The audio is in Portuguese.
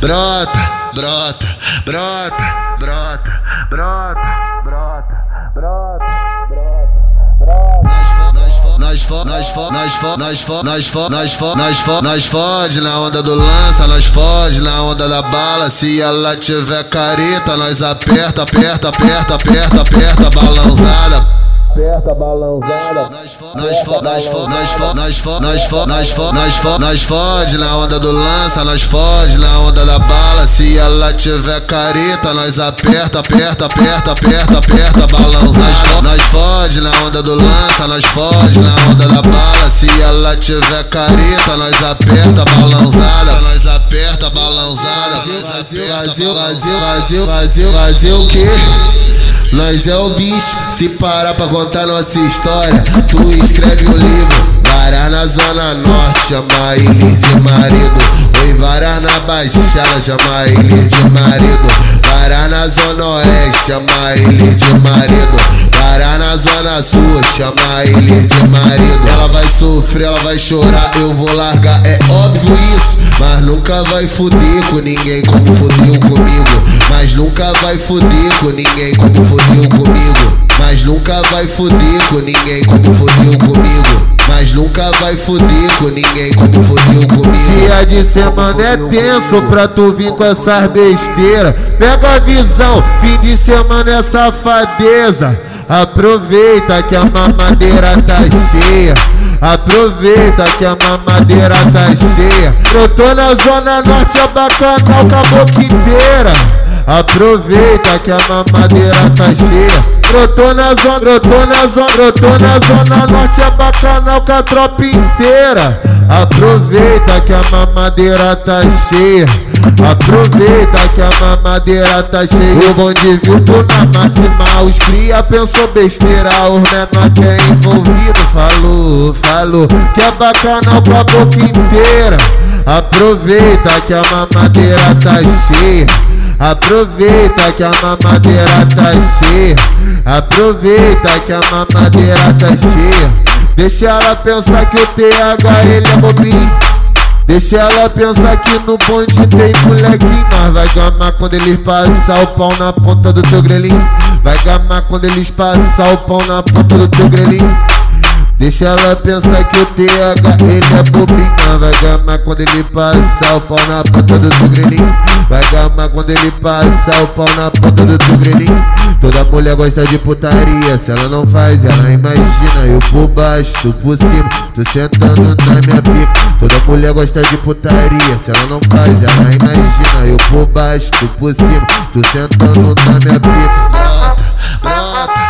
brota, brota, brota, brota, brota, brota, brota, brota. Nós fo, nós fo, nós fo, nós fo, nós fo, nós fo, nós fo, nós fode na onda do lança, nós fode na onda da bala. Se ela tiver careta, nós aperta, aperta, aperta, aperta, aperta, balãozada aperta balãozada. Nós fode, nós nós nós nós nós fode, na onda do lança, nós fode na onda da bala. Se ela tiver careta, nós aperta, aperta, aperta, aperta, aperta, balãozada. Nós fode na onda do lança, nós fode na onda da bala. Se ela tiver careta, nós aperta, balãozada. Nós aperta, balãozada. Vazio, vazio, vazio, vazio, vazio, vazio, o que? Nós é o bicho, se parar pra contar nossa história, tu escreve um livro. Varar na zona norte, chama ele de marido. Oi, varar na baixada, chama ele de marido. Varar na zona oeste, chama ele de marido. Varar na zona sul, chama ele de marido. Ela vai sofrer, ela vai chorar, eu vou largar, é óbvio isso. Mas nunca vai fuder com ninguém como fudeu comigo. Mas nunca vai fuder com ninguém como fudeu comigo. Mas nunca vai fuder com ninguém como fudeu comigo. Mas nunca vai fuder com ninguém como fudeu comigo. Dia de semana é tenso pra tu vir com essas besteiras. Pega a visão, fim de semana é safadeza. Aproveita que a mamadeira tá cheia. Aproveita que a mamadeira tá cheia. Eu tô na zona norte, a bacanal boca inteira. Aproveita que a mamadeira tá cheia. Brotou na zona, brotou na zona, brotou na zona norte, é bacanal com a tropa inteira. Aproveita que a mamadeira tá cheia. Aproveita que a mamadeira tá cheia. O bonde viu tu na máxima. Os cria pensou besteira. Os menor que é envolvido falou, falou. Que é bacanal com a boca inteira. Aproveita que a mamadeira tá cheia. Aproveita que a mamadeira tá cheia. Aproveita que a mamadeira tá cheia. Deixa ela pensar que o TH ele é bobinho. Deixa ela pensar que no bonde tem molequinho. Mas vai gamar quando eles passar o pau na ponta do teu grelhinho. Vai gamar quando eles passar o pau na ponta do teu grelhinho. Deixa ela pensar que o TH ele é bobinha Vai gamar quando ele passar o pau na ponta do tugrelinho Vai gamar quando ele passar o pau na ponta do tugrelinho Toda mulher gosta de putaria Se ela não faz, ela imagina. Eu por baixo, tu por cima Tô sentando na minha pica. Toda mulher gosta de putaria Se ela não faz, ela imagina. Eu por baixo, tu por cima Tô sentando na minha pica. Brota, brota,